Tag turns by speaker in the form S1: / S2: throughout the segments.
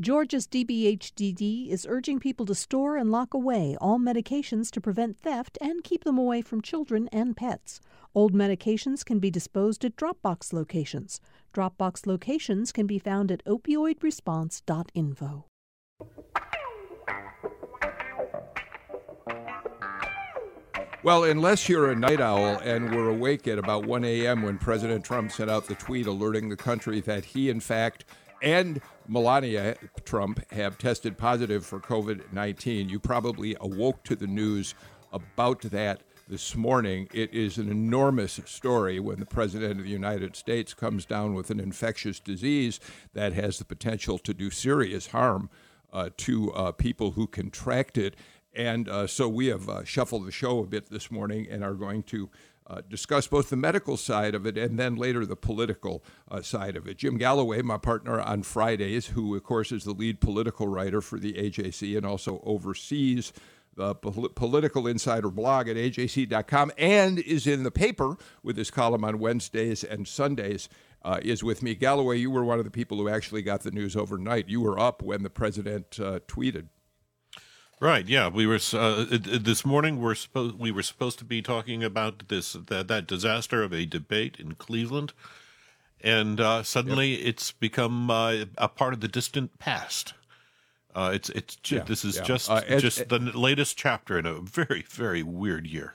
S1: Georgia's DBHDD is urging people to store and lock away all medications to prevent theft and keep them away from children and pets. Old medications can be disposed at Dropbox locations. Dropbox locations can be found at opioidresponse.info.
S2: Well, unless you're a night owl and were awake at about 1 a.m. when President Trump sent out the tweet alerting the country that he, in fact, and Melania Trump have tested positive for COVID 19. You probably awoke to the news about that this morning. It is an enormous story when the President of the United States comes down with an infectious disease that has the potential to do serious harm uh, to uh, people who contract it. And uh, so we have uh, shuffled the show a bit this morning and are going to uh, discuss both the medical side of it and then later the political uh, side of it. Jim Galloway, my partner on Fridays, who, of course, is the lead political writer for the AJC and also oversees the Pol- Political Insider blog at ajc.com and is in the paper with his column on Wednesdays and Sundays. Uh, is with me. Galloway, you were one of the people who actually got the news overnight. You were up when the president uh, tweeted.
S3: Right. Yeah. We were uh, this morning. We're supposed we were supposed to be talking about this that that disaster of a debate in Cleveland, and uh, suddenly yep. it's become uh, a part of the distant past. Uh, it's it's yeah, this is yeah. just uh, just the latest chapter in a very very weird year.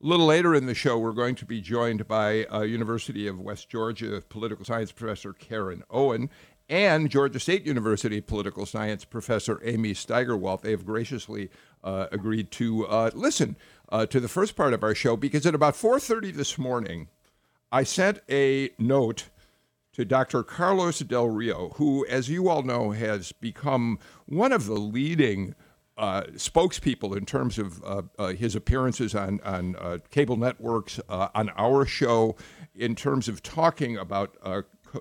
S2: A little later in the show, we're going to be joined by uh, University of West Georgia political science professor Karen Owen and Georgia State University political science professor Amy Steigerwalt. They have graciously uh, agreed to uh, listen uh, to the first part of our show because at about 4:30 this morning, I sent a note to Dr. Carlos Del Rio, who, as you all know, has become one of the leading uh, spokespeople in terms of uh, uh, his appearances on on cable networks, on our show, in terms of talking about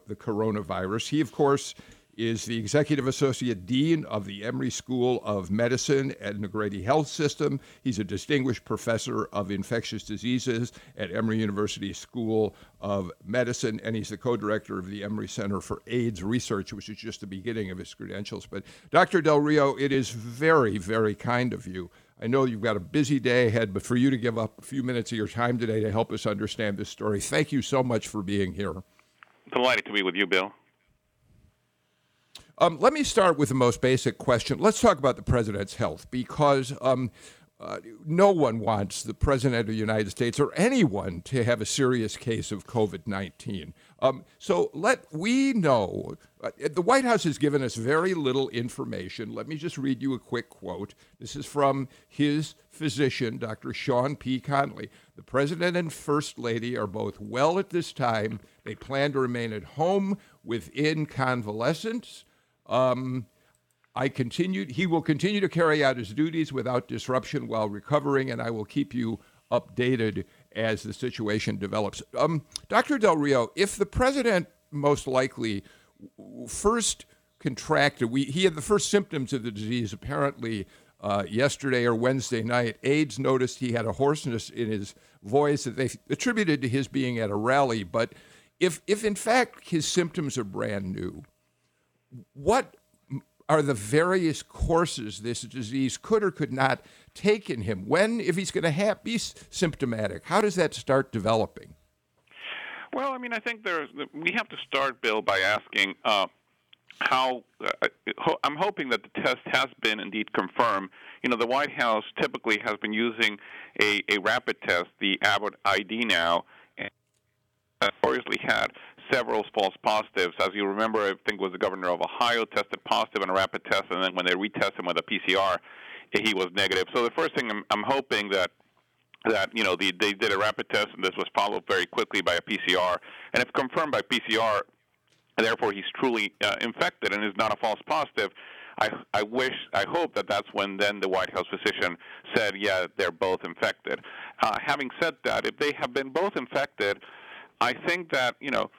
S2: the coronavirus. He, of course, is the executive associate dean of the Emory School of Medicine at Grady Health System. He's a distinguished professor of infectious diseases at Emory University School of Medicine, and he's the co-director of the Emory Center for AIDS Research, which is just the beginning of his credentials. But Dr. Del Rio, it is very, very kind of you. I know you've got a busy day ahead, but for you to give up a few minutes of your time today to help us understand this story, thank you so much for being here.
S4: Delighted to be with you, Bill.
S2: Um, let me start with the most basic question. Let's talk about the president's health because um, uh, no one wants the president of the United States or anyone to have a serious case of COVID 19. Um, so let we know uh, the White House has given us very little information. Let me just read you a quick quote. This is from his physician, Dr. Sean P. Conley. The president and first lady are both well at this time. They plan to remain at home within convalescence. Um, I continued. He will continue to carry out his duties without disruption while recovering, and I will keep you updated as the situation develops. Um, Dr. Del Rio, if the president most likely first contracted, we, he had the first symptoms of the disease apparently uh, yesterday or Wednesday night. Aides noticed he had a hoarseness in his voice that they attributed to his being at a rally. But if, if in fact his symptoms are brand new, what are the various courses this disease could or could not take in him? When, if he's going to have, be symptomatic, how does that start developing?
S4: Well, I mean, I think there's we have to start, Bill, by asking uh, how. Uh, I'm hoping that the test has been indeed confirmed. You know, the White House typically has been using a, a rapid test, the Abbott ID now, and notoriously had several false positives. As you remember, I think it was the governor of Ohio tested positive in a rapid test, and then when they retested him with a PCR, he was negative. So the first thing I'm, I'm hoping that that you know the, they did a rapid test and this was followed very quickly by a PCR, and if confirmed by PCR, therefore he's truly uh, infected and is not a false positive. I, I wish, I hope that that's when then the White House physician said, yeah, they're both infected. Uh, having said that, if they have been both infected, I think that you know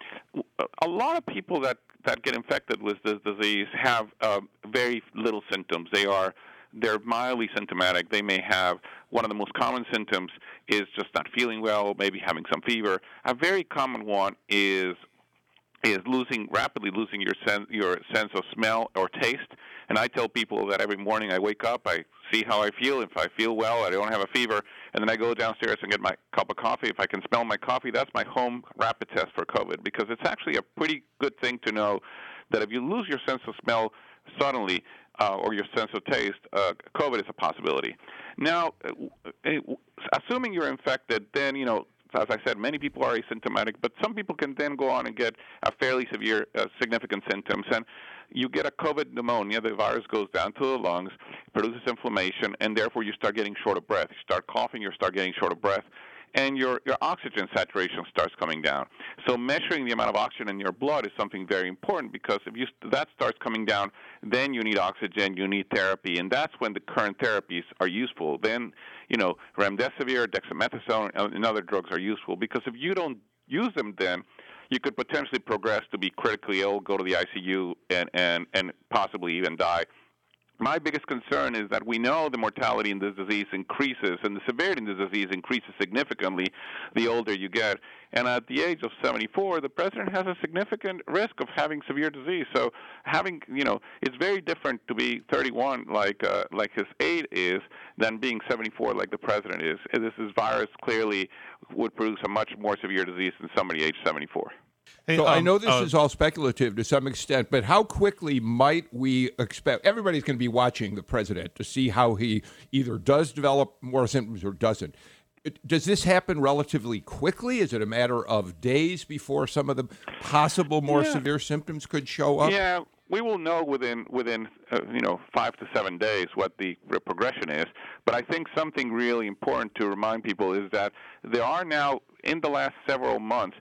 S4: a lot of people that that get infected with this disease have uh, very little symptoms. They are they're mildly symptomatic. They may have one of the most common symptoms is just not feeling well, maybe having some fever. A very common one is is losing rapidly losing your sense your sense of smell or taste. And I tell people that every morning I wake up, I see how I feel. If I feel well, I don't have a fever, and then I go downstairs and get my cup of coffee. If I can smell my coffee, that's my home rapid test for COVID because it's actually a pretty good thing to know that if you lose your sense of smell suddenly uh, or your sense of taste, uh, COVID is a possibility. Now, uh, assuming you're infected, then you know as I said, many people are asymptomatic, but some people can then go on and get a fairly severe, uh, significant symptoms. And you get a COVID pneumonia, the virus goes down to the lungs, produces inflammation, and therefore you start getting short of breath. You start coughing, you start getting short of breath and your, your oxygen saturation starts coming down. So measuring the amount of oxygen in your blood is something very important because if you, that starts coming down, then you need oxygen, you need therapy, and that's when the current therapies are useful. Then, you know, remdesivir, dexamethasone, and other drugs are useful because if you don't use them then, you could potentially progress to be critically ill, go to the ICU, and, and, and possibly even die my biggest concern is that we know the mortality in this disease increases and the severity in this disease increases significantly the older you get. And at the age of 74, the president has a significant risk of having severe disease. So having, you know, it's very different to be 31 like uh, like his aide is than being 74 like the president is. This is virus clearly would produce a much more severe disease than somebody age 74.
S2: Hey, so um, I know this uh, is all speculative to some extent, but how quickly might we expect? Everybody's going to be watching the president to see how he either does develop more symptoms or doesn't. Does this happen relatively quickly? Is it a matter of days before some of the possible more yeah. severe symptoms could show up?
S4: Yeah, we will know within within uh, you know five to seven days what the progression is. But I think something really important to remind people is that there are now in the last several months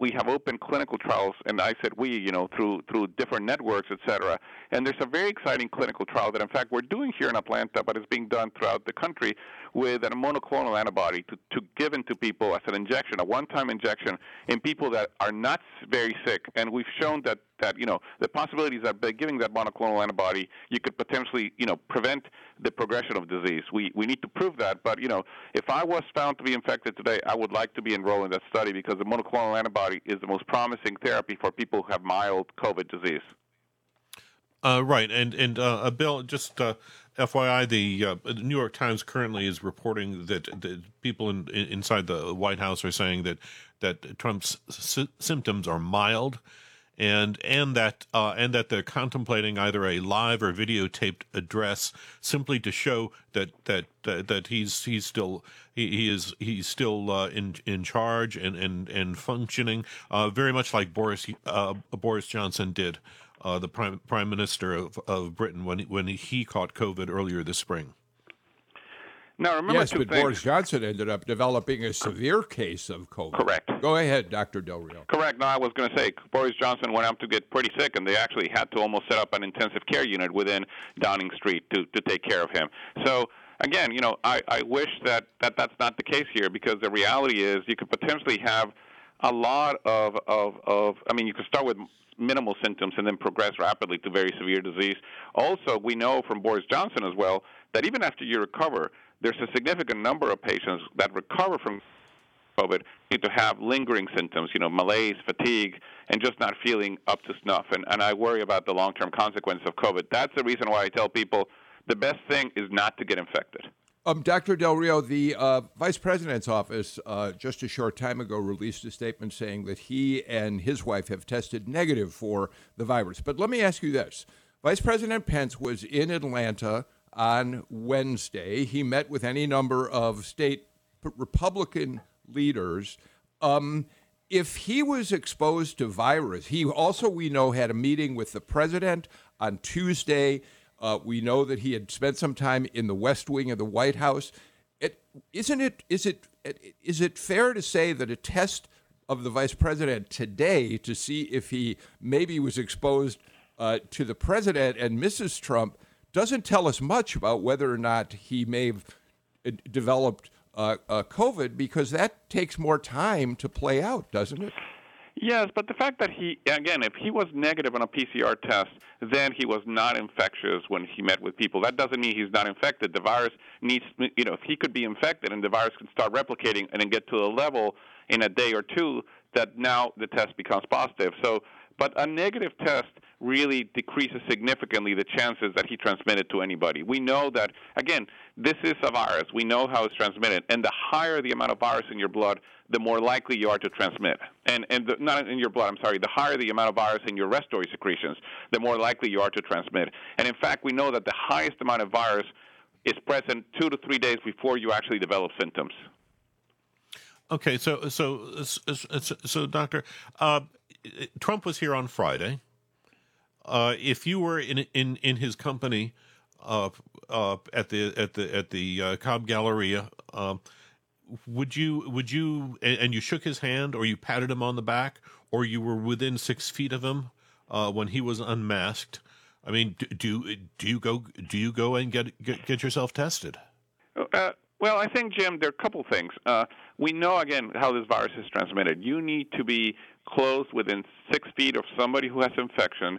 S4: we have open clinical trials, and I said we, you know, through through different networks, et cetera. And there's a very exciting clinical trial that, in fact, we're doing here in Atlanta, but is being done throughout the country with a monoclonal antibody to, to give into people as an injection, a one-time injection in people that are not very sick. And we've shown that that you know the possibilities that by giving that monoclonal antibody, you could potentially you know prevent the progression of disease. We we need to prove that. But you know, if I was found to be infected today, I would like to be enrolled in that study because the monoclonal antibody is the most promising therapy for people who have mild COVID disease.
S3: Uh, right, and and uh, Bill, just uh, FYI, the, uh, New York Times currently is reporting that, that people in, in, inside the White House are saying that that Trump's sy- symptoms are mild, and and that uh, and that they're contemplating either a live or videotaped address simply to show that that that, that he's he's still he, he is he's still uh, in in charge and and and functioning uh, very much like Boris uh, Boris Johnson did uh, the prime prime minister of, of Britain when when he caught COVID earlier this spring.
S4: Now, remember
S2: yes, but
S4: things.
S2: Boris Johnson ended up developing a severe case of COVID.
S4: Correct.
S2: Go ahead, Dr. Del Rio.
S4: Correct. Now, I was going to say Boris Johnson went up to get pretty sick, and they actually had to almost set up an intensive care unit within Downing Street to, to take care of him. So, again, you know, I, I wish that, that that's not the case here because the reality is you could potentially have a lot of, of, of I mean, you could start with minimal symptoms and then progress rapidly to very severe disease. Also, we know from Boris Johnson as well that even after you recover, there's a significant number of patients that recover from COVID need to have lingering symptoms, you know, malaise, fatigue, and just not feeling up to snuff. And, and I worry about the long term consequence of COVID. That's the reason why I tell people the best thing is not to get infected.
S2: Um, Dr. Del Rio, the uh, Vice President's office uh, just a short time ago released a statement saying that he and his wife have tested negative for the virus. But let me ask you this Vice President Pence was in Atlanta on Wednesday. He met with any number of state Republican leaders. Um, if he was exposed to virus, he also, we know, had a meeting with the president on Tuesday. Uh, we know that he had spent some time in the West Wing of the White House. It, isn't it? Is it? Is it fair to say that a test of the vice president today to see if he maybe was exposed uh, to the president and Mrs. Trump doesn't tell us much about whether or not he may have uh, developed uh, uh, COVID because that takes more time to play out, doesn't it?
S4: Yes, but the fact that he, again, if he was negative on a PCR test, then he was not infectious when he met with people. That doesn't mean he's not infected. The virus needs, you know, if he could be infected and the virus can start replicating and then get to a level in a day or two that now the test becomes positive. So But a negative test really decreases significantly the chances that he transmitted to anybody. We know that, again, this is a virus. We know how it's transmitted. And the higher the amount of virus in your blood, the more likely you are to transmit. And, and the, not in your blood, I'm sorry, the higher the amount of virus in your respiratory secretions, the more likely you are to transmit. And in fact, we know that the highest amount of virus is present two to three days before you actually develop symptoms.
S3: Okay, so so so, so, so doctor, uh, Trump was here on Friday. Uh, if you were in in in his company uh, uh, at the at the at the uh, Cobb Galleria, um, would you would you and, and, you shook his hand or you patted him on the back or you were within six feet of him uh, when he was unmasked? I mean, do, do do you go do you go and get get, get yourself tested?
S4: Uh, well, I think, Jim, there are a couple things. Uh, we know, again, how this virus is transmitted. You need to be close within six feet of somebody who has infection,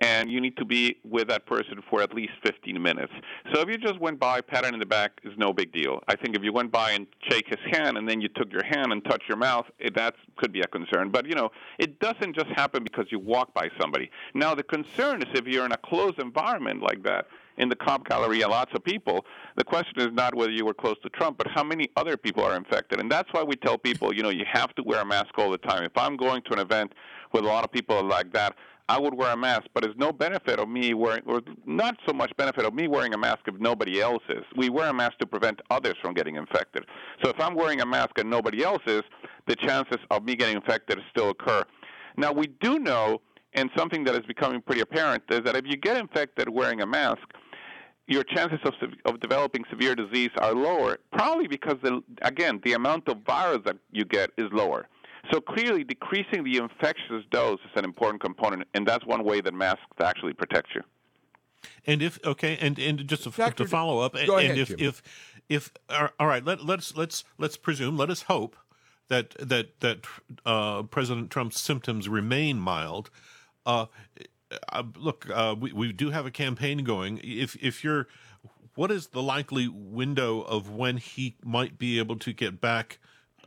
S4: and you need to be with that person for at least 15 minutes. So if you just went by, patted in the back, is no big deal. I think if you went by and shake his hand, and then you took your hand and touched your mouth, that could be a concern. But, you know, it doesn't just happen because you walk by somebody. Now, the concern is if you're in a closed environment like that, in the Cobb Galleria lots of people. The question is not whether you were close to Trump, but how many other people are infected. And that's why we tell people, you know, you have to wear a mask all the time. If I'm going to an event with a lot of people like that, I would wear a mask, but there's no benefit of me wearing, or not so much benefit of me wearing a mask if nobody else is. We wear a mask to prevent others from getting infected. So if I'm wearing a mask and nobody else is, the chances of me getting infected still occur. Now, we do know, and something that is becoming pretty apparent, is that if you get infected wearing a mask, your chances of, of developing severe disease are lower, probably because, the, again, the amount of virus that you get is lower. So clearly, decreasing the infectious dose is an important component, and that's one way that masks actually protect you.
S3: And if okay, and and just to, to follow up,
S2: go
S3: and
S2: ahead,
S3: if
S2: Jimmy.
S3: if if all right, let, let's let's let's presume, let us hope that that that uh, President Trump's symptoms remain mild. Uh, uh, look, uh, we we do have a campaign going. If if you're, what is the likely window of when he might be able to get back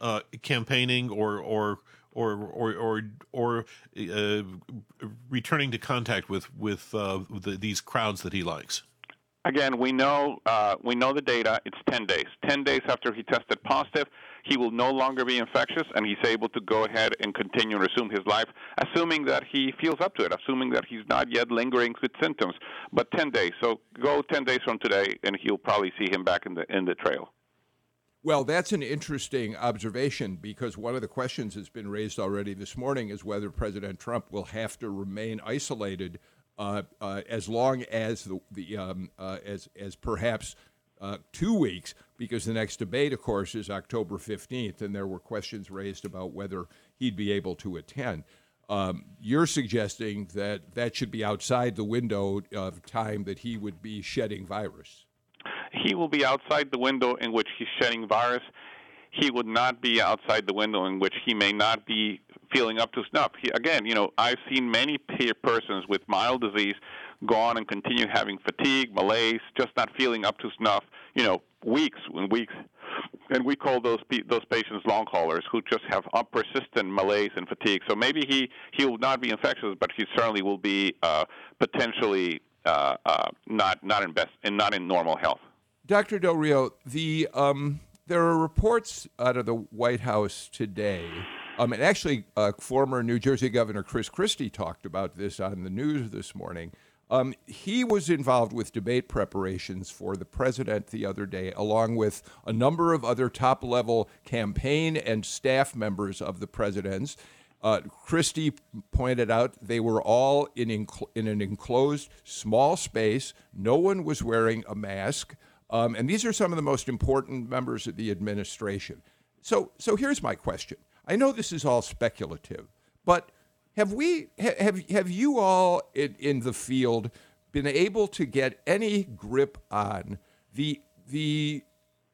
S3: uh, campaigning or or or or or, or uh, returning to contact with with uh, the, these crowds that he likes?
S4: Again, we know uh, we know the data. It's 10 days. 10 days after he tested positive, he will no longer be infectious, and he's able to go ahead and continue and resume his life, assuming that he feels up to it, assuming that he's not yet lingering with symptoms. But 10 days. So go 10 days from today, and you'll probably see him back in the in the trail.
S2: Well, that's an interesting observation because one of the questions that's been raised already this morning is whether President Trump will have to remain isolated uh, uh, as long as the, the um, uh, as as perhaps uh, two weeks, because the next debate, of course, is October fifteenth, and there were questions raised about whether he'd be able to attend. Um, you're suggesting that that should be outside the window of time that he would be shedding virus
S4: he will be outside the window in which he's shedding virus. He would not be outside the window in which he may not be feeling up to snuff. He, again, you know, I've seen many persons with mild disease go on and continue having fatigue, malaise, just not feeling up to snuff. You know, weeks and weeks, and we call those those patients long haulers who just have persistent malaise and fatigue. So maybe he he will not be infectious, but he certainly will be uh, potentially uh, uh, not not in best and not in normal health.
S2: Dr. Del Rio, the um, there are reports out of the White House today, um, and actually, uh, former New Jersey Governor Chris Christie talked about this on the news this morning. Um, he was involved with debate preparations for the president the other day, along with a number of other top level campaign and staff members of the president's. Uh, Christie pointed out they were all in, in an enclosed small space. No one was wearing a mask. Um, and these are some of the most important members of the administration. So, so here's my question. I know this is all speculative, but have we have have you all in, in the field been able to get any grip on the the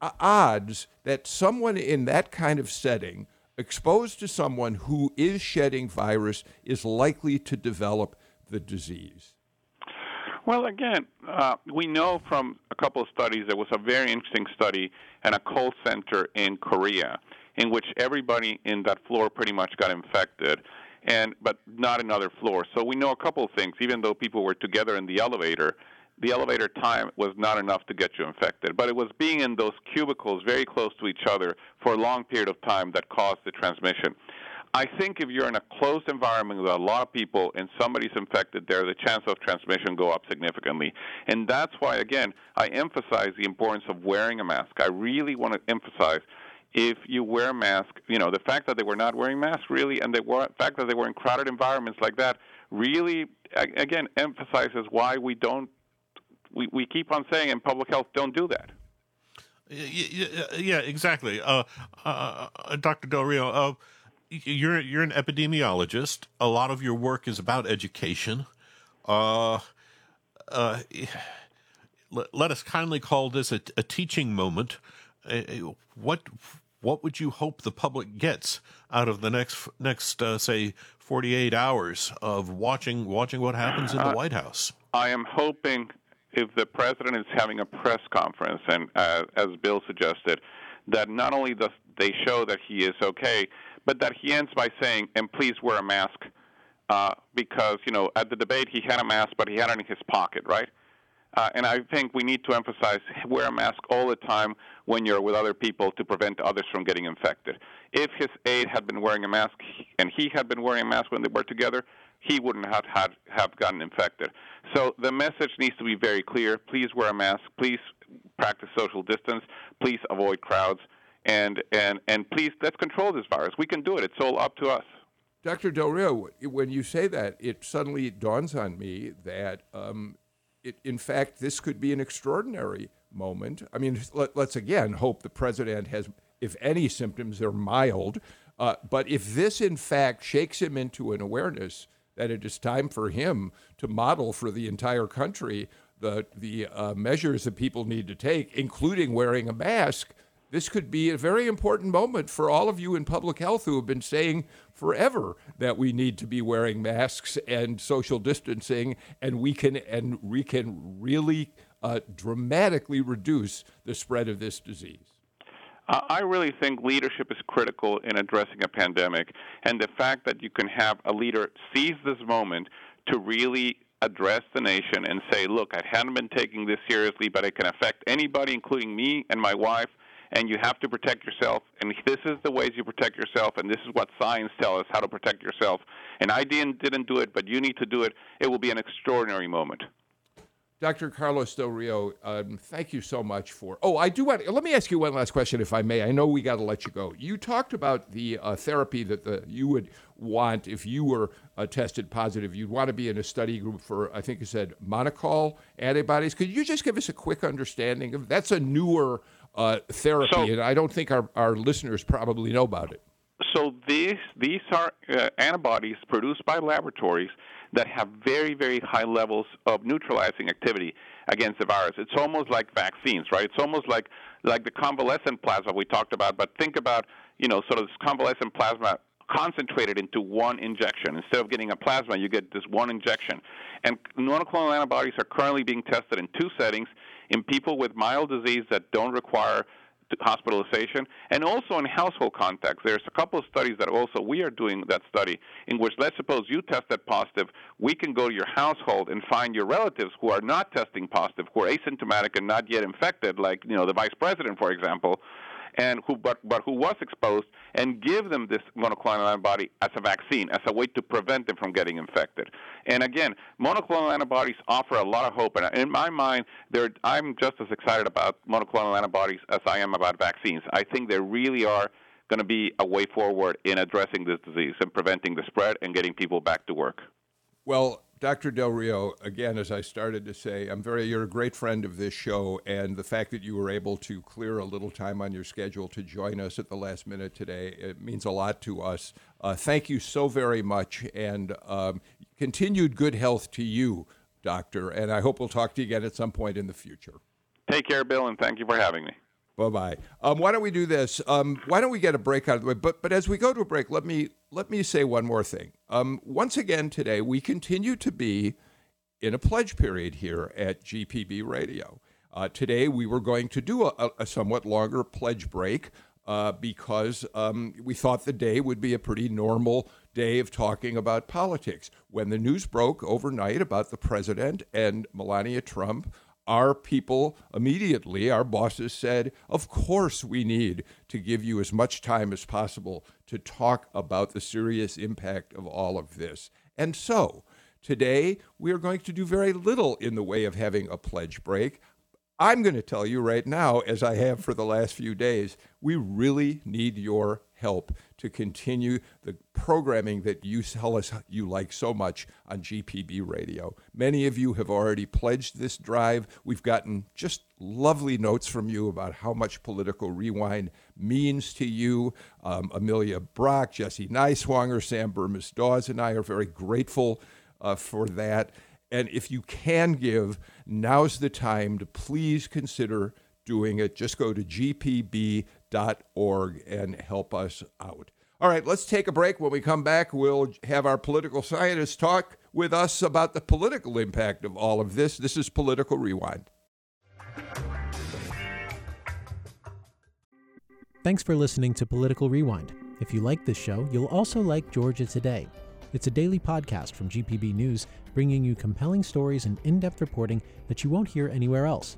S2: uh, odds that someone in that kind of setting exposed to someone who is shedding virus is likely to develop the disease?
S4: Well, again, uh, we know from a couple of studies, there was a very interesting study in a call center in Korea in which everybody in that floor pretty much got infected. and but not another floor. So we know a couple of things. Even though people were together in the elevator, the elevator time was not enough to get you infected. But it was being in those cubicles very close to each other for a long period of time that caused the transmission. I think if you're in a closed environment with a lot of people and somebody's infected there, the chance of transmission go up significantly. And that's why, again, I emphasize the importance of wearing a mask. I really want to emphasize if you wear a mask, you know, the fact that they were not wearing masks really, and the fact that they were in crowded environments like that, really, again, emphasizes why we don't, we, we keep on saying in public health, don't do that.
S3: Yeah, yeah exactly. Uh, uh, uh Dr. Del Rio, uh, you're you're an epidemiologist. A lot of your work is about education. Uh, uh, let, let us kindly call this a, a teaching moment. Uh, what what would you hope the public gets out of the next next uh, say 48 hours of watching watching what happens in the uh, White House?
S4: I am hoping if the president is having a press conference, and uh, as Bill suggested, that not only does they show that he is okay, but that he ends by saying, "And please wear a mask," uh, because you know at the debate he had a mask, but he had it in his pocket, right? Uh, and I think we need to emphasize wear a mask all the time when you're with other people to prevent others from getting infected. If his aide had been wearing a mask and he had been wearing a mask when they were together, he wouldn't have had have gotten infected. So the message needs to be very clear. Please wear a mask. Please practice social distance. Please avoid crowds and and and please let's control this virus. We can do it. It's all up to us.
S2: Dr. Del Rio, when you say that, it suddenly dawns on me that, um, it, in fact, this could be an extraordinary moment. I mean, let, us again hope the president has, if any symptoms, they're mild. Uh, but if this, in fact, shakes him into an awareness that it is time for him to model for the entire country the the uh, measures that people need to take, including wearing a mask, this could be a very important moment for all of you in public health who have been saying forever that we need to be wearing masks and social distancing, and we can and we can really uh, dramatically reduce the spread of this disease.
S4: I really think leadership is critical in addressing a pandemic, and the fact that you can have a leader seize this moment to really address the nation and say, look, I hadn't been taking this seriously, but it can affect anybody, including me and my wife, and you have to protect yourself. And this is the ways you protect yourself, and this is what science tells us how to protect yourself. And I didn't, didn't do it, but you need to do it. It will be an extraordinary moment.
S2: Dr. Carlos Del Rio, um, thank you so much for. Oh, I do want. Let me ask you one last question, if I may. I know we got to let you go. You talked about the uh, therapy that the, you would want if you were uh, tested positive. You'd want to be in a study group for, I think you said, monoclonal antibodies. Could you just give us a quick understanding of that's a newer uh, therapy, so, and I don't think our, our listeners probably know about it.
S4: So these these are uh, antibodies produced by laboratories that have very very high levels of neutralizing activity against the virus. It's almost like vaccines, right? It's almost like like the convalescent plasma we talked about. But think about you know sort of this convalescent plasma concentrated into one injection. Instead of getting a plasma, you get this one injection. And monoclonal antibodies are currently being tested in two settings in people with mild disease that don't require hospitalization and also in household context. There's a couple of studies that also we are doing that study in which let's suppose you tested positive we can go to your household and find your relatives who are not testing positive who are asymptomatic and not yet infected like you know the vice president for example and who but but who was exposed and give them this monoclonal antibody as a vaccine as a way to prevent them from getting infected. And again, monoclonal antibodies offer a lot of hope. And in my mind, I'm just as excited about monoclonal antibodies as I am about vaccines. I think they really are going to be a way forward in addressing this disease and preventing the spread and getting people back to work.
S2: Well, Dr. Del Rio, again, as I started to say, I'm very, you're a great friend of this show, and the fact that you were able to clear a little time on your schedule to join us at the last minute today, it means a lot to us. Uh, thank you so very much, and um, continued good health to you, Doctor, and I hope we'll talk to you again at some point in the future.
S4: Take care, Bill, and thank you for having me.
S2: Bye bye. Um, why don't we do this? Um, why don't we get a break out of the way? But but as we go to a break, let me let me say one more thing. Um, once again today, we continue to be in a pledge period here at GPB Radio. Uh, today, we were going to do a, a somewhat longer pledge break. uh, because um, we thought the day would be a pretty normal day of talking about politics. When the news broke overnight about the president and Melania Trump, our people immediately, our bosses said, Of course, we need to give you as much time as possible to talk about the serious impact of all of this. And so, today, we are going to do very little in the way of having a pledge break. I'm going to tell you right now, as I have for the last few days, we really need your help to continue the programming that you tell us you like so much on GPB radio. Many of you have already pledged this drive. We've gotten just lovely notes from you about how much political rewind means to you. Um, Amelia Brock, Jesse Neiswanger, Sam Bermas Dawes, and I are very grateful uh, for that. And if you can give, now's the time to please consider doing it. Just go to gpb.org and help us out. All right, let's take a break. When we come back, we'll have our political scientists talk with us about the political impact of all of this. This is Political Rewind.
S5: Thanks for listening to Political Rewind. If you like this show, you'll also like Georgia Today. It's a daily podcast from GPB News, bringing you compelling stories and in depth reporting that you won't hear anywhere else.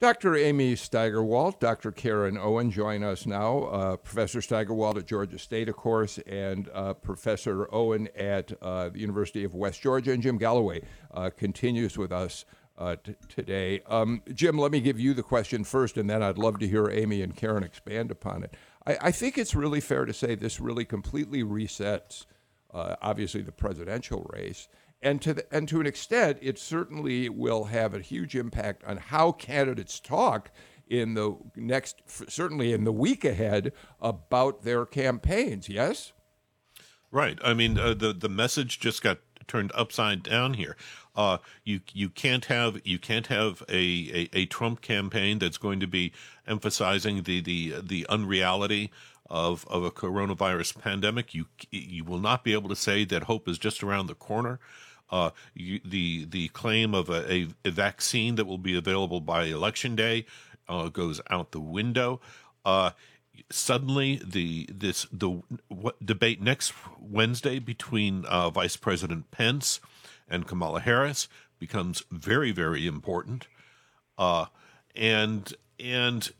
S2: Dr. Amy Steigerwalt, Dr. Karen Owen join us now. Uh, Professor Steigerwalt at Georgia State, of course, and uh, Professor Owen at uh, the University of West Georgia. And Jim Galloway uh, continues with us uh, t- today. Um, Jim, let me give you the question first, and then I'd love to hear Amy and Karen expand upon it. I, I think it's really fair to say this really completely resets, uh, obviously, the presidential race and to the, and to an extent, it certainly will have a huge impact on how candidates talk in the next, certainly in the week ahead, about their campaigns. Yes,
S3: right. I mean, uh, the the message just got turned upside down here. Uh, you you can't have you can't have a, a, a Trump campaign that's going to be emphasizing the the the unreality of of a coronavirus pandemic. You you will not be able to say that hope is just around the corner. Uh, you, the the claim of a, a, vaccine that will be available by election day uh, goes out the window. Uh, suddenly, the this the debate next Wednesday between uh, Vice President Pence and Kamala Harris becomes very very important, uh, and and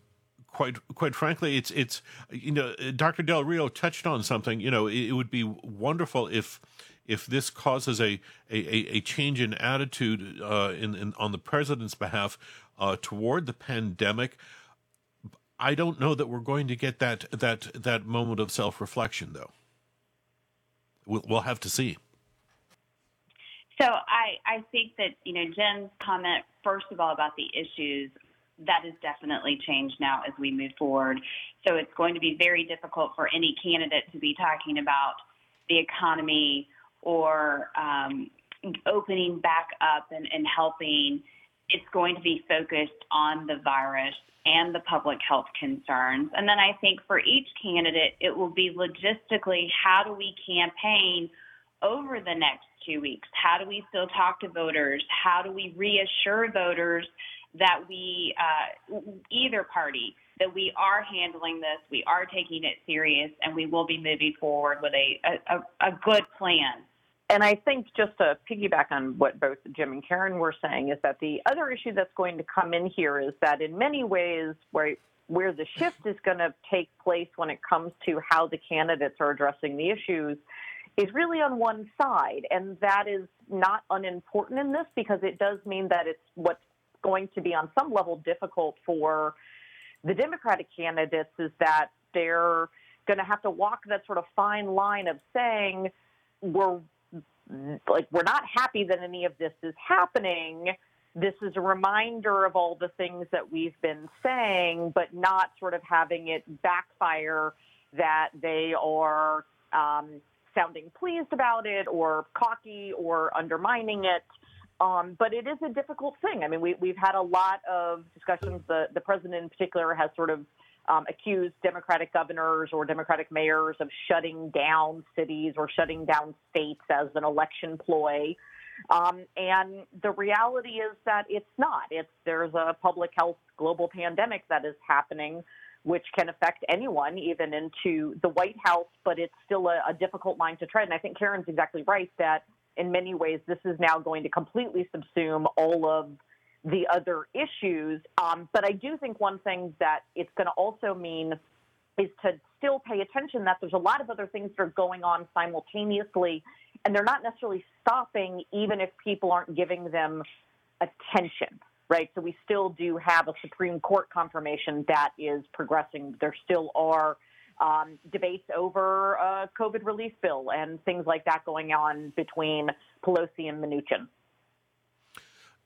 S3: quite quite frankly, it's it's you know Dr. Del Rio touched on something. You know, it, it would be wonderful if if this causes a a, a change in attitude uh, in, in, on the president's behalf uh, toward the pandemic, I don't know that we're going to get that that that moment of self reflection, though. We'll, we'll have to see.
S6: So I I think that you know Jim's comment first of all about the issues that has definitely changed now as we move forward. So it's going to be very difficult for any candidate to be talking about the economy or um, opening back up and, and helping, it's going to be focused on the virus and the public health concerns. And then I think for each candidate, it will be logistically how do we campaign over the next two weeks? How do we still talk to voters? How do we reassure voters that we, uh, either party, that we are handling this, we are taking it serious, and we will be moving forward with a, a, a good plan.
S7: And I think just to piggyback on what both Jim and Karen were saying is that the other issue that's going to come in here is that in many ways where where the shift is going to take place when it comes to how the candidates are addressing the issues is really on one side. And that is not unimportant in this because it does mean that it's what's going to be on some level difficult for the Democratic candidates is that they're going to have to walk that sort of fine line of saying we're like we're not happy that any of this is happening. This is a reminder of all the things that we've been saying, but not sort of having it backfire that they are um, sounding pleased about it or cocky or undermining it. Um, but it is a difficult thing. I mean, we, we've had a lot of discussions. The, the president, in particular, has sort of um, accused Democratic governors or Democratic mayors of shutting down cities or shutting down states as an election ploy. Um, and the reality is that it's not. It's there's a public health global pandemic that is happening, which can affect anyone, even into the White House. But it's still a, a difficult line to tread. And I think Karen's exactly right that in many ways this is now going to completely subsume all of the other issues. Um, but I do think one thing that it's going to also mean is to still pay attention that there's a lot of other things that are going on simultaneously, and they're not necessarily stopping even if people aren't giving them attention, right? So we still do have a Supreme Court confirmation that is progressing. There still are um, debates over a COVID relief bill and things like that going on between Pelosi and Mnuchin.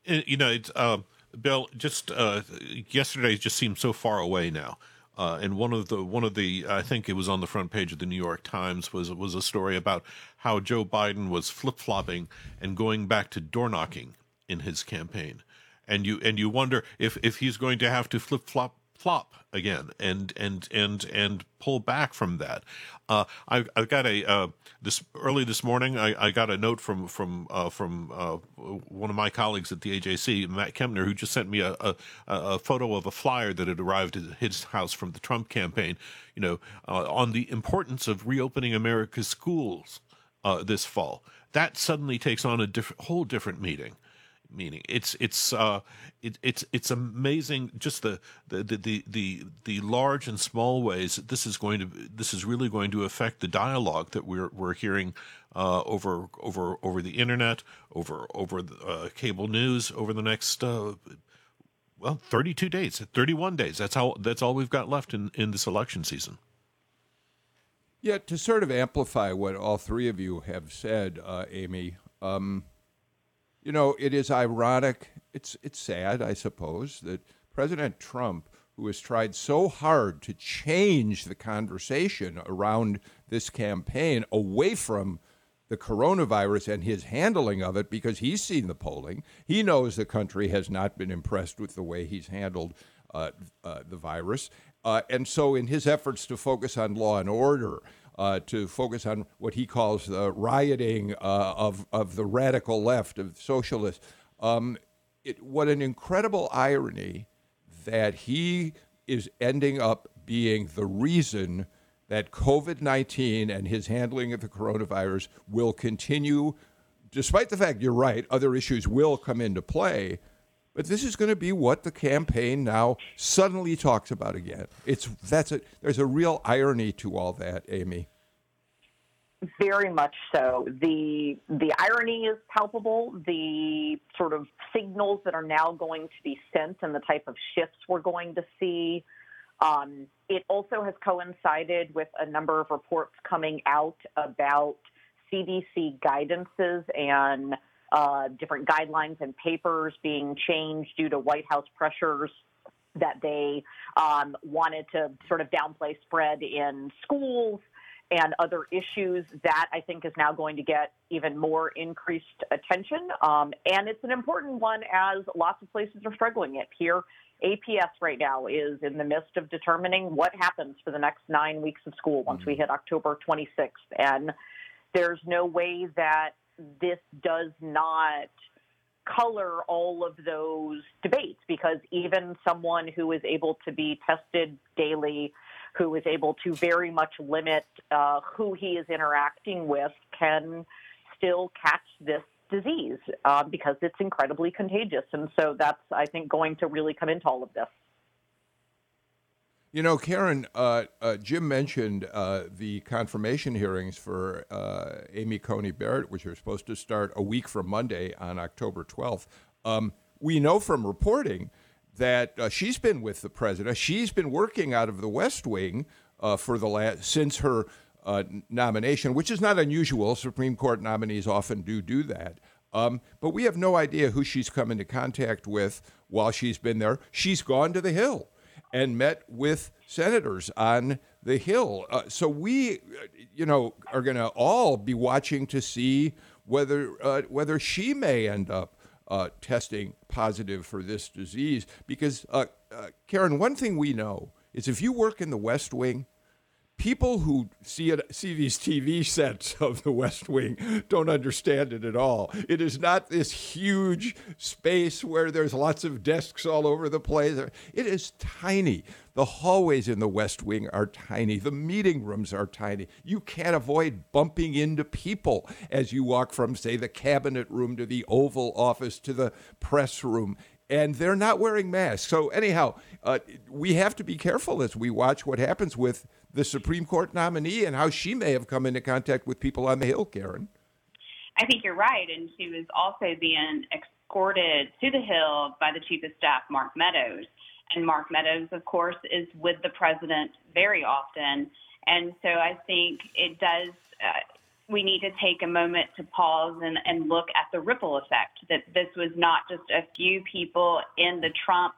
S3: You know, it's, uh, Bill. Just uh, yesterday just seemed so far away now. Uh, and one of the one of the I think it was on the front page of the New York Times was was a story about how Joe Biden was flip flopping and going back to door knocking in his campaign, and you and you wonder if if he's going to have to flip flop flop again and and and and pull back from that. Uh, I, I got a uh, this early this morning. I, I got a note from from uh, from uh, one of my colleagues at the AJC, Matt Kempner, who just sent me a, a, a photo of a flyer that had arrived at his house from the Trump campaign. You know, uh, on the importance of reopening America's schools uh, this fall. That suddenly takes on a diff- whole different meaning meaning. It's it's uh, it, it's it's amazing just the the, the the the large and small ways that this is going to this is really going to affect the dialogue that we're we're hearing uh, over over over the internet, over over the, uh, cable news over the next. Uh, well, 32 days, 31 days. That's how. That's all we've got left in, in this election season.
S2: Yeah, to sort of amplify what all three of you have said, uh, Amy. Um, you know, it is ironic. It's it's sad, I suppose, that President Trump, who has tried so hard to change the conversation around this campaign away from the coronavirus and his handling of it, because he's seen the polling, he knows the country has not been impressed with the way he's handled uh, uh, the virus, uh, and so in his efforts to focus on law and order uh, to focus on what he calls the rioting uh, of, of the radical left, of socialists. Um, it, what an incredible irony that he is ending up being the reason that COVID 19 and his handling of the coronavirus will continue, despite the fact you're right, other issues will come into play. But this is going to be what the campaign now suddenly talks about again. It's that's a there's a real irony to all that, Amy.
S7: Very much so. The the irony is palpable. The sort of signals that are now going to be sent and the type of shifts we're going to see. Um, it also has coincided with a number of reports coming out about CDC guidances and uh, different guidelines and papers being changed due to White House pressures that they um, wanted to sort of downplay spread in schools and other issues that I think is now going to get even more increased attention. Um, and it's an important one as lots of places are struggling it. Here, APS right now is in the midst of determining what happens for the next nine weeks of school once we mm-hmm. hit October 26th. And there's no way that this does not color all of those debates because even someone who is able to be tested daily, who is able to very much limit uh, who he is interacting with, can still catch this disease uh, because it's incredibly contagious. And so that's, I think, going to really come into all of this.
S2: You know, Karen, uh, uh, Jim mentioned uh, the confirmation hearings for uh, Amy Coney Barrett, which are supposed to start a week from Monday on October 12th. Um, we know from reporting that uh, she's been with the president. She's been working out of the West Wing uh, for the last since her nomination, which is not unusual. Supreme Court nominees often do do that. Um, but we have no idea who she's come into contact with while she's been there. She's gone to the Hill and met with senators on the Hill. Uh, so we, you know, are going to all be watching to see whether uh, whether she may end up uh, testing positive for this disease. Because, uh, uh, Karen, one thing we know is if you work in the West Wing, people who see it see these TV sets of the West Wing don't understand it at all. It is not this huge space where there's lots of desks all over the place. It is tiny. The hallways in the West Wing are tiny. The meeting rooms are tiny. You can't avoid bumping into people as you walk from, say, the cabinet room to the Oval Office to the press room and they're not wearing masks. So anyhow, uh, we have to be careful as we watch what happens with the Supreme Court nominee and how she may have come into contact with people on the Hill, Karen.
S6: I think you're right, and she was also being escorted to the Hill by the Chief of Staff, Mark Meadows. And Mark Meadows, of course, is with the president very often. And so I think it does, uh, we need to take a moment to pause and, and look at the ripple effect that this was not just a few people in the Trump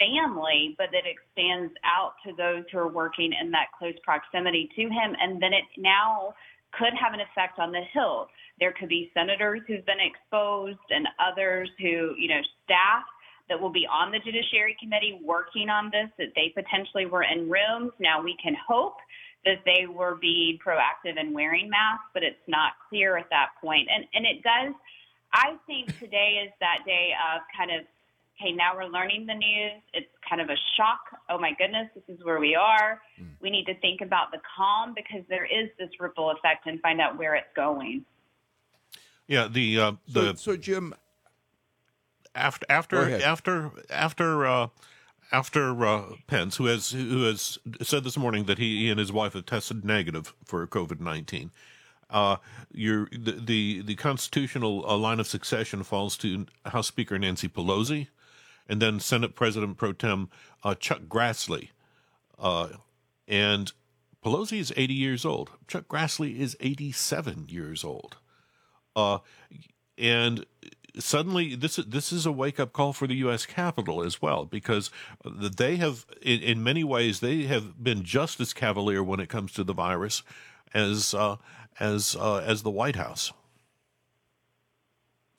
S6: family, but that extends out to those who are working in that close proximity to him. And then it now could have an effect on the Hill. There could be senators who've been exposed and others who, you know, staff that will be on the Judiciary Committee working on this, that they potentially were in rooms. Now we can hope that they were being proactive and wearing masks, but it's not clear at that point. And and it does I think today is that day of kind of hey, now we're learning the news. It's kind of a shock. Oh my goodness, this is where we are. Mm. We need to think about the calm because there is this ripple effect and find out where it's going.
S3: Yeah, the uh, the
S2: so, so Jim
S3: after after after after uh, after uh, Pence, who has who has said this morning that he and his wife have tested negative for COVID nineteen. Uh, your the, the, the constitutional uh, line of succession falls to House Speaker Nancy Pelosi, and then Senate President pro tem uh, Chuck Grassley. Uh, and Pelosi is 80 years old. Chuck Grassley is 87 years old. Uh, and suddenly, this this is a wake up call for the U.S. Capitol as well, because they have, in, in many ways, they have been just as cavalier when it comes to the virus as uh, as uh, as the White House.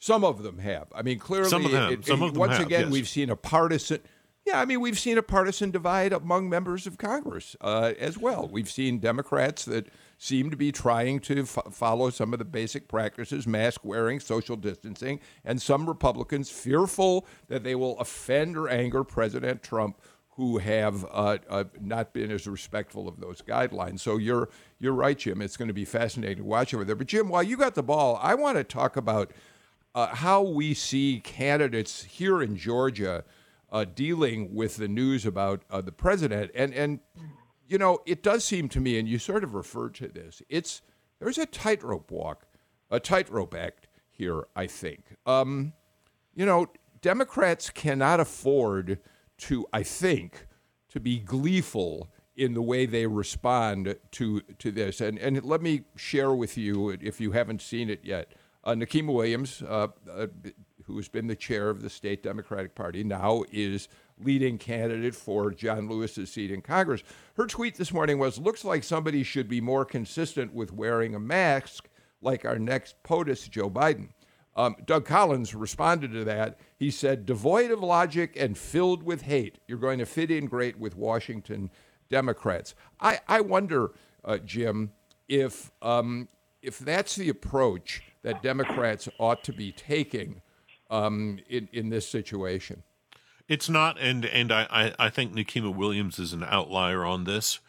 S2: Some of them have. I mean, clearly,
S3: some of them.
S2: It,
S3: some of them
S2: once
S3: have,
S2: again,
S3: yes.
S2: we've seen a partisan. Yeah, I mean, we've seen a partisan divide among members of Congress uh, as well. We've seen Democrats that seem to be trying to f- follow some of the basic practices, mask wearing, social distancing, and some Republicans fearful that they will offend or anger President Trump, who have uh, uh, not been as respectful of those guidelines. So you're you're right, Jim. It's going to be fascinating to watch over there. But Jim, while you got the ball, I want to talk about uh, how we see candidates here in Georgia uh, dealing with the news about uh, the president. And and you know, it does seem to me, and you sort of referred to this. It's there's a tightrope walk, a tightrope act here. I think. Um, you know, Democrats cannot afford to. I think to be gleeful in the way they respond to to this. And and let me share with you, if you haven't seen it yet, uh, Nikema Williams, uh, uh, who has been the chair of the state Democratic Party, now is leading candidate for John Lewis's seat in Congress. Her tweet this morning was Looks like somebody should be more consistent with wearing a mask, like our next POTUS, Joe Biden. Um, Doug Collins responded to that. He said, Devoid of logic and filled with hate, you're going to fit in great with Washington Democrats. I, I wonder, uh, Jim, if, um, if that's the approach that Democrats ought to be taking um, in, in this situation.
S3: It's not, and and I, I think Nikema Williams is an outlier on this.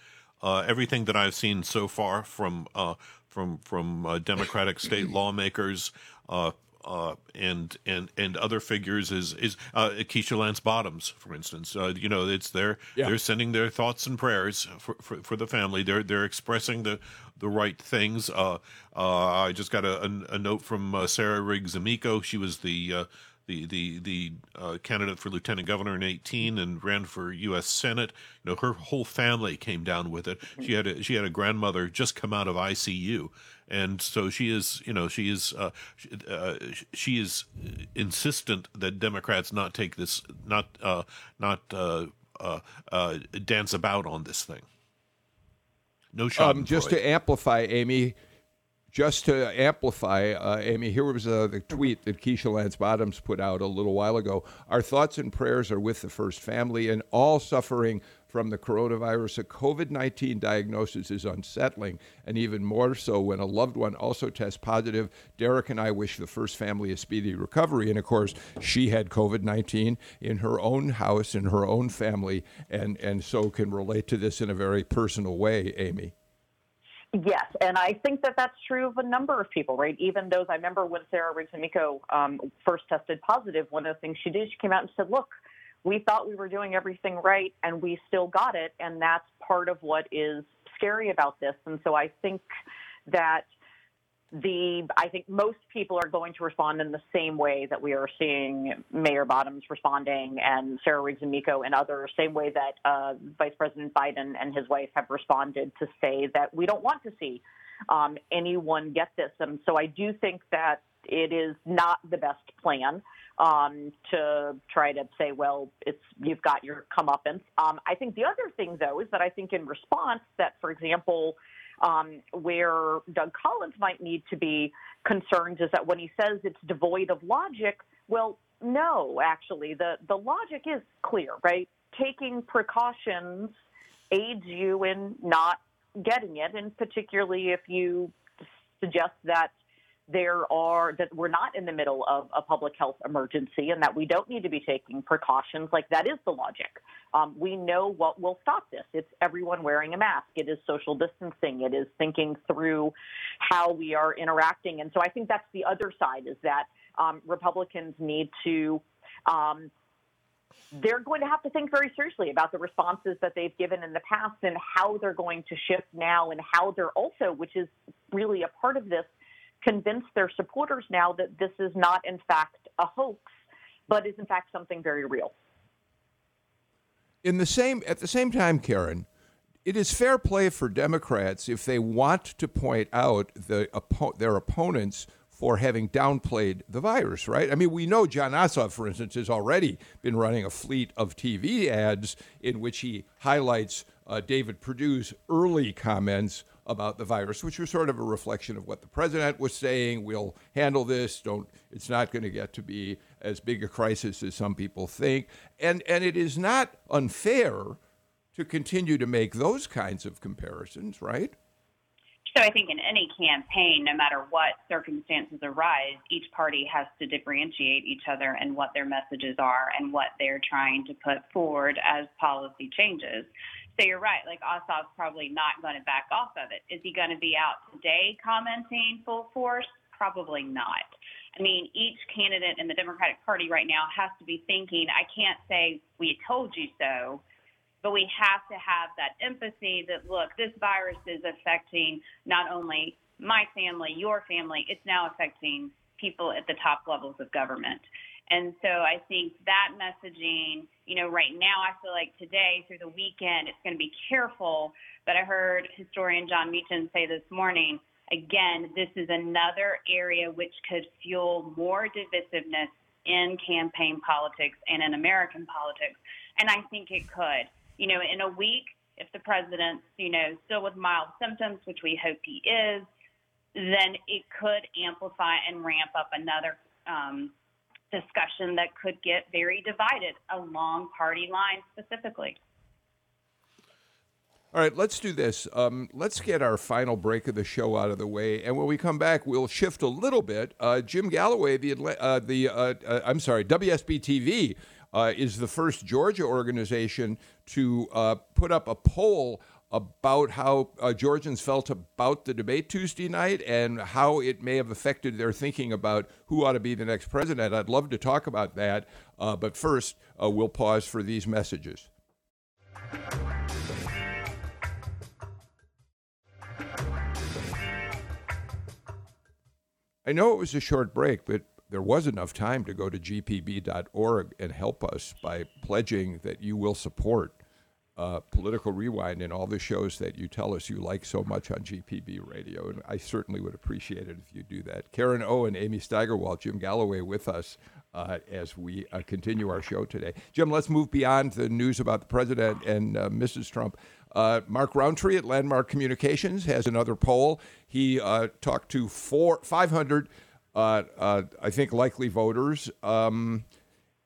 S3: Uh, everything that I've seen so far from uh, from from uh, Democratic state lawmakers uh, uh, and and and other figures is is uh, Keisha Lance Bottoms, for instance. you know, it's they're
S2: yeah.
S3: they're sending their thoughts and prayers for, for, for, the family. They're they're expressing the the right things. I just got a, a, a note from Sarah Riggs Amico. She was the the the the uh, candidate for lieutenant governor in 18 and ran for U.S. Senate. You know, her whole family came down with it. She had a, she had a grandmother just come out of ICU, and so she is you know she is uh, uh, she is insistent that Democrats not take this not uh, not uh, uh, dance about on this thing. No shot.
S2: Um, just to amplify, Amy just to amplify, uh, Amy, here was uh, the tweet that Keisha Lance Bottoms put out a little while ago. Our thoughts and prayers are with the first family and all suffering from the coronavirus. A COVID 19 diagnosis is unsettling, and even more so when a loved one also tests positive. Derek and I wish the first family a speedy recovery. And of course, she had COVID 19 in her own house, in her own family, and, and so can relate to this in a very personal way, Amy.
S7: Yes, and I think that that's true of a number of people, right? Even those, I remember when Sarah Riggs Amico um, first tested positive, one of the things she did, she came out and said, look, we thought we were doing everything right and we still got it. And that's part of what is scary about this. And so I think that the I think most people are going to respond in the same way that we are seeing Mayor Bottoms responding and Sarah Riggs Amico and others, same way that uh, Vice President Biden and his wife have responded to say that we don't want to see um, anyone get this. And so I do think that it is not the best plan um, to try to say, well, it's you've got your comeuppance. Um, I think the other thing, though, is that I think in response that, for example, um, where Doug Collins might need to be concerned is that when he says it's devoid of logic, well, no, actually, the, the logic is clear, right? Taking precautions aids you in not getting it, and particularly if you suggest that there are that we're not in the middle of a public health emergency and that we don't need to be taking precautions. Like that is the logic. Um, we know what will stop this. It's everyone wearing a mask. It is social distancing. It is thinking through how we are interacting. And so i think that's the other side is that um, republicans need to um, they're going to have to think very seriously about the responses that they've given in the past and how they're going to shift now and how they're also, which is really a part of this, convince their supporters now that this is not, in fact, a hoax, but is, in fact, something very real.
S2: In the same, at the same time, Karen, it is fair play for Democrats if they want to point out the, their opponents for having downplayed the virus, right? I mean, we know Jon Ossoff, for instance, has already been running a fleet of TV ads in which he highlights uh, David Perdue's early comments about the virus, which was sort of a reflection of what the president was saying. We'll handle this. Don't. It's not going to get to be as big a crisis as some people think. And and it is not unfair to continue to make those kinds of comparisons, right?
S6: So I think in any campaign, no matter what circumstances arise, each party has to differentiate each other and what their messages are and what they're trying to put forward as policy changes. So you're right. Like Ossoff's probably not going to back off of it. Is he going to be out today commenting full force? Probably not. I mean, each candidate in the Democratic Party right now has to be thinking, I can't say we told you so, but we have to have that empathy that, look, this virus is affecting not only my family, your family, it's now affecting people at the top levels of government. And so I think that messaging, you know, right now, I feel like today through the weekend, it's going to be careful. But I heard historian Jon Meacham say this morning, again, this is another area which could fuel more divisiveness in campaign politics and in American politics. And I think it could. You know, in a week, if the president's, you know, still with mild symptoms, which we hope he is, then it could amplify and ramp up another um, discussion that could get very divided along party lines specifically.
S2: All right, let's do this. Um, let's get our final break of the show out of the way, and when we come back, we'll shift a little bit. Uh, Jim Galloway, the uh, the uh, uh I'm sorry, WSB TV uh, is the first Georgia organization to uh, put up a poll about how uh, Georgians felt about the debate Tuesday night and how it may have affected their thinking about who ought to be the next president. I'd love to talk about that, uh, but first, uh, we'll pause for these messages. I know it was a short break, but there was enough time to go to gpb.org and help us by pledging that you will support uh, Political Rewind and all the shows that you tell us you like so much on GPB Radio. And I certainly would appreciate it if you do that. Karen Owen, Amy Steigerwalt, Jim Galloway with us uh, as we uh, continue our show today. Jim, let's move beyond the news about the president and uh, Mrs. Trump. Uh, Mark Rountree at Landmark Communications has another poll. He uh, talked to four, 500, uh, uh, I think, likely voters. Um,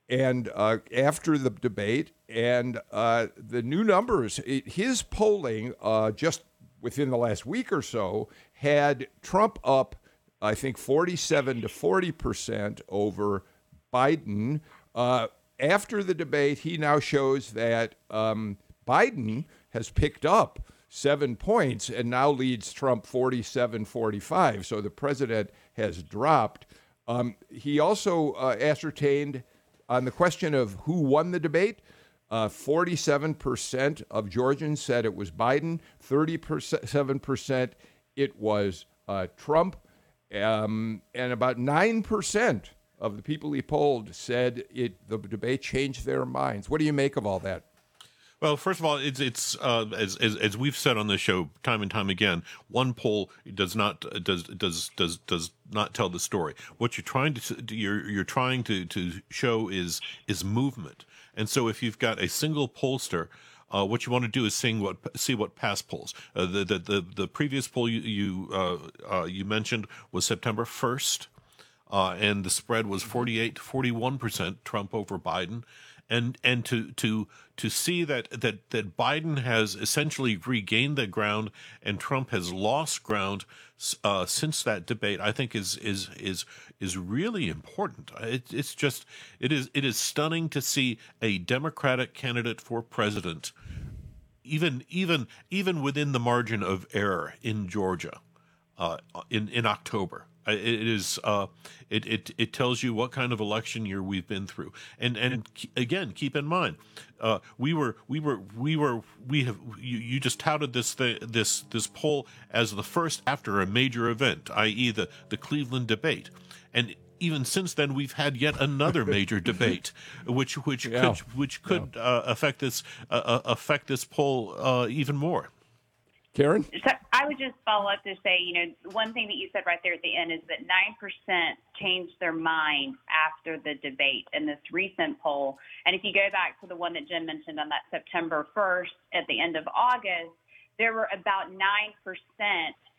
S2: and uh, after the debate, and uh, the new numbers, it, his polling just within the last week or so had Trump up, I think, 47 to 40 percent over Biden. after the debate, he now shows that um, Biden has picked up seven points and now leads Trump 47 45. So the president has dropped. Um, he also uh, ascertained on the question of who won the debate. Uh, 47% of Georgians said it was Biden, 37% it was uh, Trump, um, and about 9% of the people he polled said it, the debate changed their minds. What do you make of all that?
S3: Well, first of all, it's it's uh, as, as, as we've said on the show time and time again. One poll does not does does does does not tell the story. What you're trying to you're you're trying to to show is is movement. And so, if you've got a single pollster, uh, what you want to do is seeing what see what past polls. Uh, the, the the the previous poll you you uh, uh you mentioned was September first, uh, and the spread was 48 to 41 percent Trump over Biden and and to to to see that that that Biden has essentially regained the ground and Trump has lost ground uh, since that debate, I think is is is is really important. It, it's just it is it is stunning to see a Democratic candidate for president, even even even within the margin of error in Georgia, uh, in in October. It is uh, it, it it tells you what kind of election year we've been through, and and again, keep in mind, uh, we were we were we were we have you, you just touted this thing, this this poll as the first after a major event, i.e. the the Cleveland debate, and even since then we've had yet another major debate, which which yeah. could which could yeah. uh, affect this uh, uh, affect this poll uh, even more.
S2: Karen?
S6: So I would just follow up to say, you know, one thing that you said right there at the end is that 9% changed their mind after the debate in this recent poll. And if you go back to the one that Jim mentioned on that September 1st at the end of August, there were about 9%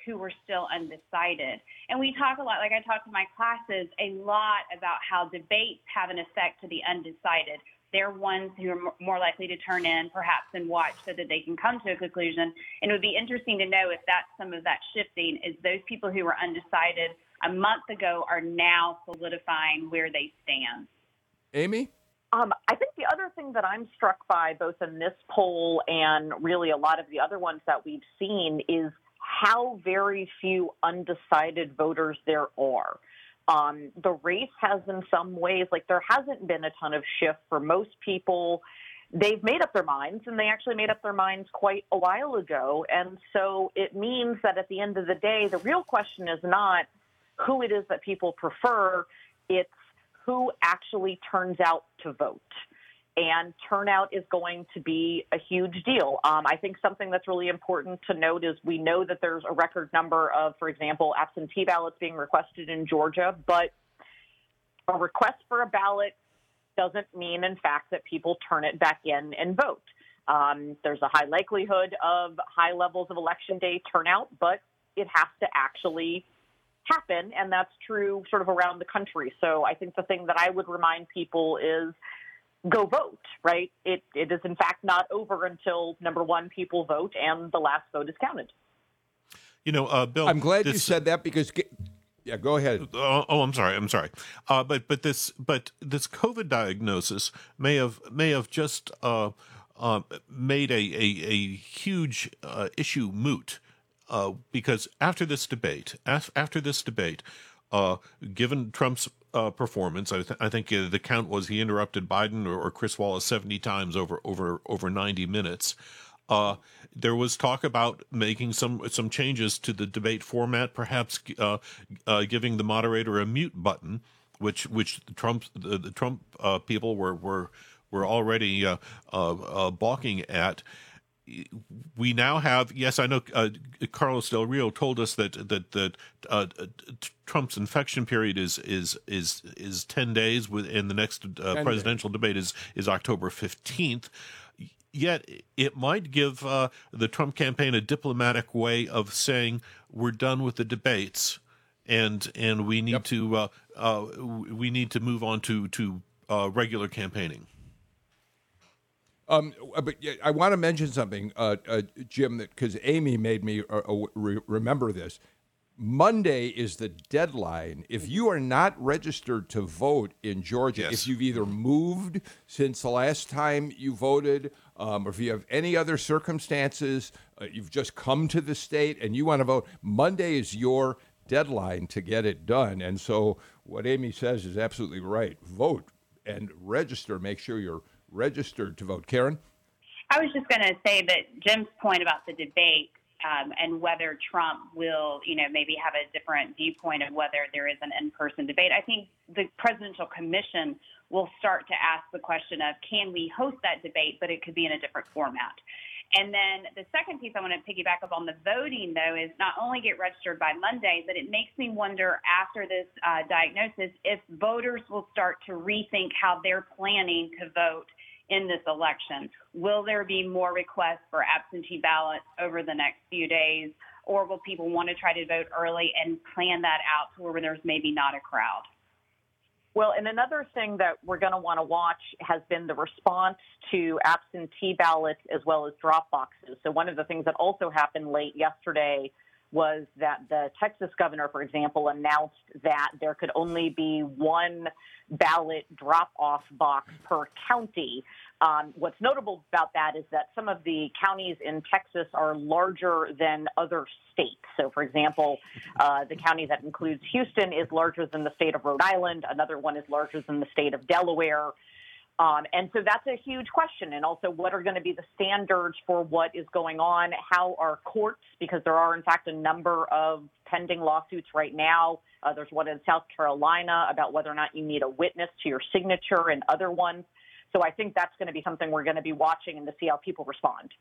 S6: who were still undecided. And we talk a lot, like I talk to my classes, a lot about how debates have an effect to the undecided they're ones who are more likely to turn in perhaps and watch so that they can come to a conclusion. And it would be interesting to know if that's some of that shifting is those people who were undecided a month ago are now solidifying where they stand.
S2: Amy?
S7: Um, I think the other thing that I'm struck by, both in this poll and really a lot of the other ones that we've seen, is how very few undecided voters there are. Um, the race has, in some ways, like there hasn't been a ton of shift for most people. They've made up their minds, and they actually made up their minds quite a while ago. And so it means that at the end of the day, the real question is not who it is that people prefer, it's who actually turns out to vote and turnout is going to be a huge deal. Um, I think something that's really important to note is we know that there's a record number of, for example, absentee ballots being requested in Georgia, but a request for a ballot doesn't mean, in fact, that people turn it back in and vote. Um, there's a high likelihood of high levels of election day turnout, but it has to actually happen, and that's true sort of around the country. So I think the thing that I would remind people is go vote, right? It, it is in fact not over until number one, people vote and the last vote is counted.
S3: You know, uh, Bill,
S2: I'm glad this, you said that because. Yeah, go ahead.
S3: Uh, oh, I'm sorry. I'm sorry. Uh, but but this but this COVID diagnosis may have may have just uh, uh made a a, a huge uh, issue moot uh, because after this debate, after this debate, given Trump's uh, performance. I, th- I think uh, the count was he interrupted Biden or, or, Chris Wallace seventy times over over over ninety minutes. Uh, there was talk about making some some changes to the debate format, perhaps uh, uh, giving the moderator a mute button, which which the Trump the, the Trump uh, people were were were already balking at we now have yes, I know uh, Carlos Del Rio told us that that that uh, Trump's infection period is is is is ten days, with and the next uh, presidential days. debate is is October fifteenth. yet it might give uh, the Trump campaign a diplomatic way of saying we're done with the debates, and and we need yep. to uh, uh, we need to move on to to uh, regular campaigning.
S2: Um, uh, but I want to mention something, uh, uh, Jim, that because Amy made me uh, uh, re- remember this. Monday is the deadline. If you are not registered to vote in Georgia, yes. if you've either moved since the last time you voted, um, or if you have any other circumstances, uh, you've just come to the state and you want to vote, Monday is your deadline to get it done. And so, what Amy says is absolutely right. Vote and register. Make sure you're registered to vote. Karen?
S6: I was just going to say that Jim's point about the debate um, and whether Trump will, you know, maybe have a different viewpoint of whether there is an in-person debate. I think the presidential commission will start to ask the question of can we host that debate, but it could be in a different format. And then the second piece I want to piggyback up on the voting, though, is not only get registered by Monday, but it makes me wonder after this uh, diagnosis if voters will start to rethink how they're planning to vote in this election. Will there be more requests for absentee ballots over the next few days, or will people want to try to vote early and plan that out to where there's maybe not a crowd?
S7: Well, and another thing that we're going to want to watch has been the response to absentee ballots as well as drop boxes. So, one of the things that also happened late yesterday was that the Texas governor, for example, announced that there could only be one ballot drop off box per county. Um, what's notable about that is that some of the counties in Texas are larger than other states. So, for example, uh, the county that includes Houston is larger than the state of Rhode Island, another one is larger than the state of Delaware. Um, and so that's a huge question. And also, what are going to be the standards for what is going on? How are courts, because there are, in fact, a number of pending lawsuits right now. Uh, there's one in South Carolina about whether or not you need a witness to your signature and other ones. So I think that's going to be something we're going to be watching and to see how people respond.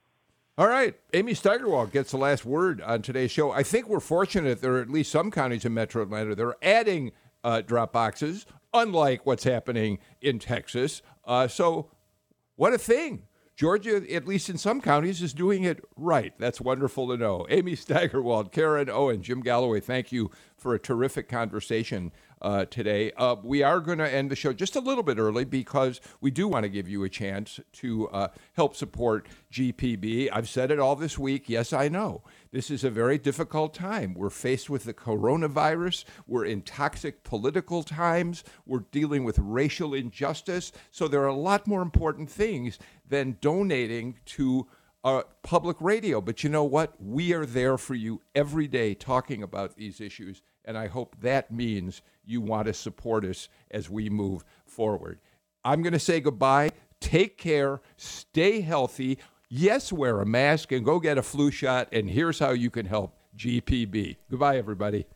S2: All right. Amy Steigerwalt gets the last word on today's show. I think we're fortunate there are at least some counties in metro Atlanta that are adding uh, drop boxes, unlike what's happening in Texas. Uh, so, what a thing. Georgia, at least in some counties, is doing it right. That's wonderful to know. Amy Steigerwalt, Karen Owen, Jim Galloway, thank you for a terrific conversation uh, today. Uh, we are going to end the show just a little bit early because we do want to give you a chance to uh, help support GPB. I've said it all this week. Yes, I know. This is a very difficult time. We're faced with the coronavirus. We're in toxic political times. We're dealing with racial injustice. So there are a lot more important things than donating to uh, public radio. But you know what? We are there for you every day talking about these issues. And I hope that means you want to support us as we move forward. I'm going to say goodbye. Take care. Stay healthy. Yes, wear a mask and go get a flu shot. And here's how you can help GPB. Goodbye, everybody.